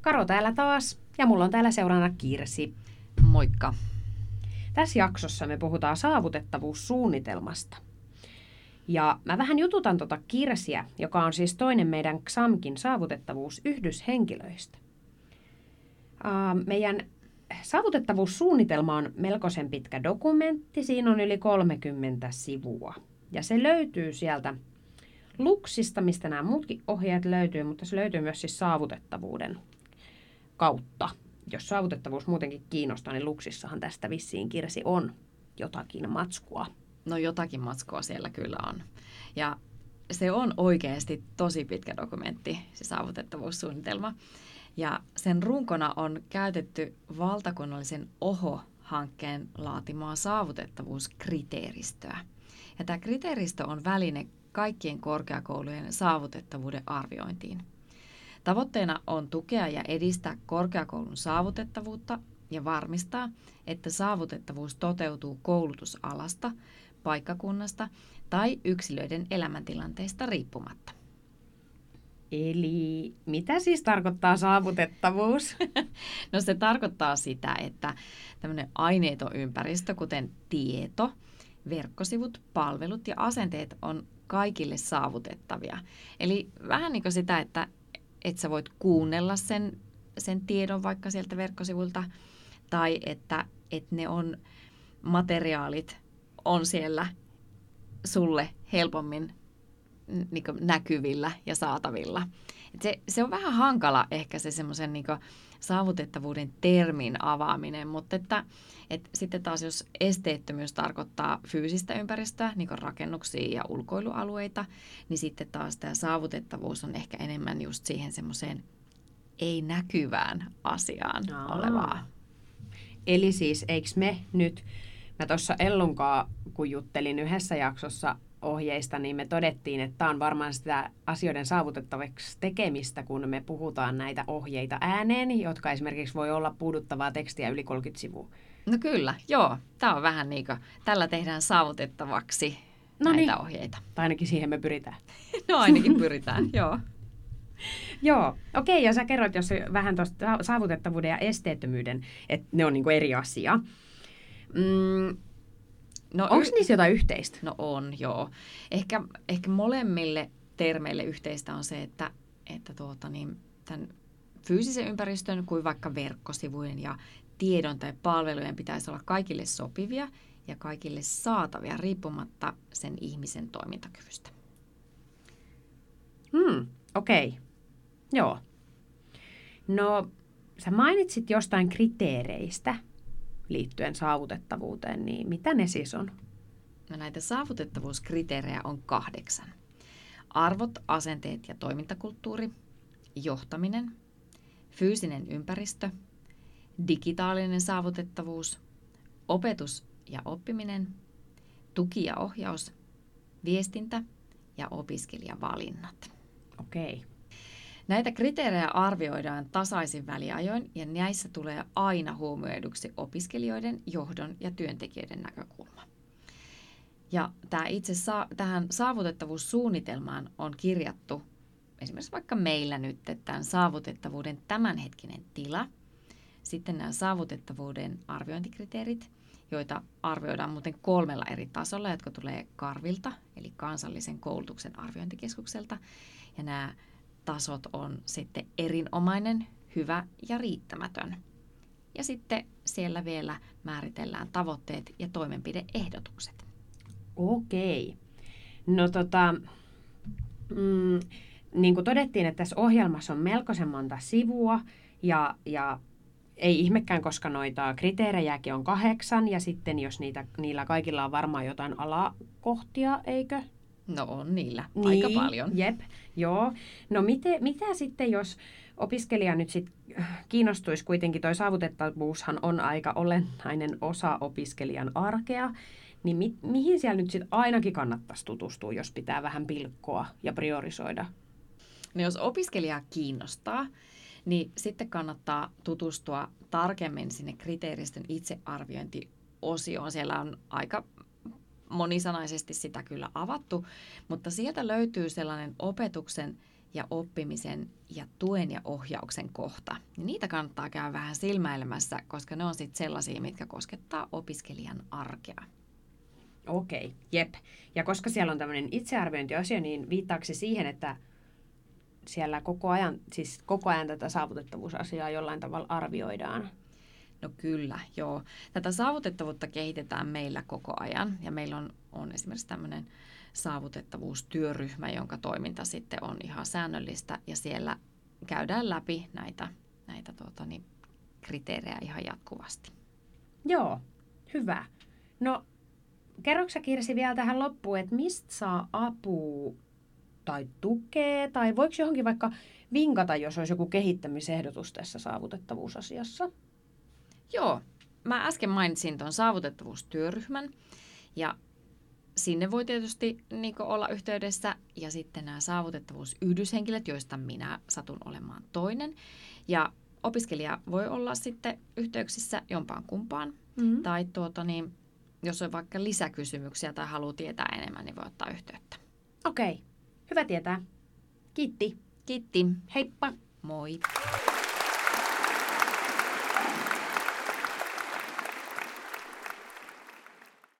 Karo täällä taas ja mulla on täällä seurana Kirsi. Moikka! Tässä jaksossa me puhutaan saavutettavuussuunnitelmasta. Ja mä vähän jututan tota Kirsiä, joka on siis toinen meidän XAMKin saavutettavuusyhdyshenkilöistä. Uh, meidän saavutettavuussuunnitelma on melkoisen pitkä dokumentti. Siinä on yli 30 sivua. Ja se löytyy sieltä Luksista, mistä nämä muutkin ohjeet löytyy, mutta se löytyy myös siis saavutettavuuden kautta. Jos saavutettavuus muutenkin kiinnostaa, niin Luksissahan tästä vissiin Kirsi on jotakin matskua. No jotakin matskua siellä kyllä on. Ja se on oikeasti tosi pitkä dokumentti, se saavutettavuussuunnitelma. Ja sen runkona on käytetty valtakunnallisen OHO-hankkeen laatimaa saavutettavuuskriteeristöä. Ja tämä kriteeristö on väline kaikkien korkeakoulujen saavutettavuuden arviointiin. Tavoitteena on tukea ja edistää korkeakoulun saavutettavuutta ja varmistaa, että saavutettavuus toteutuu koulutusalasta, paikkakunnasta tai yksilöiden elämäntilanteista riippumatta. Eli mitä siis tarkoittaa saavutettavuus? no se tarkoittaa sitä, että tämmöinen aineeton ympäristö, kuten tieto, verkkosivut, palvelut ja asenteet on kaikille saavutettavia. Eli vähän niin kuin sitä, että, että sä voit kuunnella sen, sen tiedon vaikka sieltä verkkosivulta, tai että, että ne on materiaalit on siellä sulle helpommin niin näkyvillä ja saatavilla. Et se, se on vähän hankala ehkä se semmoisen niin saavutettavuuden termin avaaminen, mutta että, et sitten taas jos esteettömyys tarkoittaa fyysistä ympäristöä, niin kuin rakennuksia ja ulkoilualueita, niin sitten taas tämä saavutettavuus on ehkä enemmän just siihen semmoiseen ei-näkyvään asiaan Aa. olevaa. Eli siis eikö me nyt, mä tuossa Ellunkaa, kun juttelin yhdessä jaksossa ohjeista, niin me todettiin, että tämä on varmaan sitä asioiden saavutettavaksi tekemistä, kun me puhutaan näitä ohjeita ääneen, jotka esimerkiksi voi olla puuduttavaa tekstiä yli 30 sivua. No kyllä, joo. Tämä on vähän niin kuin, tällä tehdään saavutettavaksi no näitä niin. ohjeita. Tai ainakin siihen me pyritään. no ainakin pyritään, joo. Joo, okei, ja sä kerroit jos vähän tuosta saavutettavuuden ja esteettömyyden, että ne on niinku eri asia. Mm, No, Onko y- niissä jotain yhteistä? No on, joo. Ehkä, ehkä molemmille termeille yhteistä on se, että, että tuota, niin, tämän fyysisen ympäristön kuin vaikka verkkosivujen ja tiedon tai palvelujen pitäisi olla kaikille sopivia ja kaikille saatavia riippumatta sen ihmisen toimintakyvystä. Hmm, okei. Okay. Joo. No, sä mainitsit jostain kriteereistä – liittyen saavutettavuuteen, niin mitä ne siis on? No näitä saavutettavuuskriteerejä on kahdeksan. Arvot, asenteet ja toimintakulttuuri, johtaminen, fyysinen ympäristö, digitaalinen saavutettavuus, opetus ja oppiminen, tuki ja ohjaus, viestintä ja opiskelijavalinnat. Okei. Okay. Näitä kriteerejä arvioidaan tasaisin väliajoin ja näissä tulee aina huomioiduksi opiskelijoiden, johdon ja työntekijöiden näkökulma. Ja tämä itse saa, tähän saavutettavuussuunnitelmaan on kirjattu esimerkiksi vaikka meillä nyt tämän saavutettavuuden tämänhetkinen tila, sitten nämä saavutettavuuden arviointikriteerit, joita arvioidaan muuten kolmella eri tasolla, jotka tulee Karvilta, eli kansallisen koulutuksen arviointikeskukselta, ja nämä tasot on sitten erinomainen, hyvä ja riittämätön. Ja sitten siellä vielä määritellään tavoitteet ja toimenpideehdotukset. Okei. No tota, mm, niin kuin todettiin, että tässä ohjelmassa on melkoisen monta sivua ja, ja ei ihmekään, koska noita kriteerejäkin on kahdeksan ja sitten jos niitä, niillä kaikilla on varmaan jotain alakohtia, eikö? No on niillä niin, aika paljon. Jep, joo. No miten, mitä sitten, jos opiskelija nyt sit äh, kiinnostuisi kuitenkin, toi saavutettavuushan on aika olennainen osa opiskelijan arkea, niin mi, mihin siellä nyt sitten ainakin kannattaisi tutustua, jos pitää vähän pilkkoa ja priorisoida? No jos opiskelija kiinnostaa, niin sitten kannattaa tutustua tarkemmin sinne kriteeristön itsearviointiosioon. Siellä on aika monisanaisesti sitä kyllä avattu, mutta sieltä löytyy sellainen opetuksen ja oppimisen ja tuen ja ohjauksen kohta. Niitä kannattaa käydä vähän silmäilemässä, koska ne on sitten sellaisia, mitkä koskettaa opiskelijan arkea. Okei, okay, jep. Ja koska siellä on tämmöinen itsearviointiosio, niin viittaako se siihen, että siellä koko ajan, siis koko ajan tätä saavutettavuusasiaa jollain tavalla arvioidaan? No kyllä, joo. Tätä saavutettavuutta kehitetään meillä koko ajan ja meillä on, on esimerkiksi tämmöinen saavutettavuustyöryhmä, jonka toiminta sitten on ihan säännöllistä ja siellä käydään läpi näitä, näitä tuota, niin, kriteerejä ihan jatkuvasti. Joo, hyvä. No, kerroksä Kirsi vielä tähän loppuun, että mistä saa apua tai tukea, tai voiko johonkin vaikka vinkata, jos olisi joku kehittämisehdotus tässä saavutettavuusasiassa? Joo, mä äsken mainitsin tuon saavutettavuustyöryhmän, ja sinne voi tietysti niin olla yhteydessä, ja sitten nämä saavutettavuusyhdyshenkilöt, joista minä satun olemaan toinen. Ja opiskelija voi olla sitten yhteyksissä jompaan kumpaan, mm-hmm. tai tuota, niin, jos on vaikka lisäkysymyksiä tai haluaa tietää enemmän, niin voi ottaa yhteyttä. Okei, hyvä tietää. Kiitti. Kiitti. Heippa. Moi.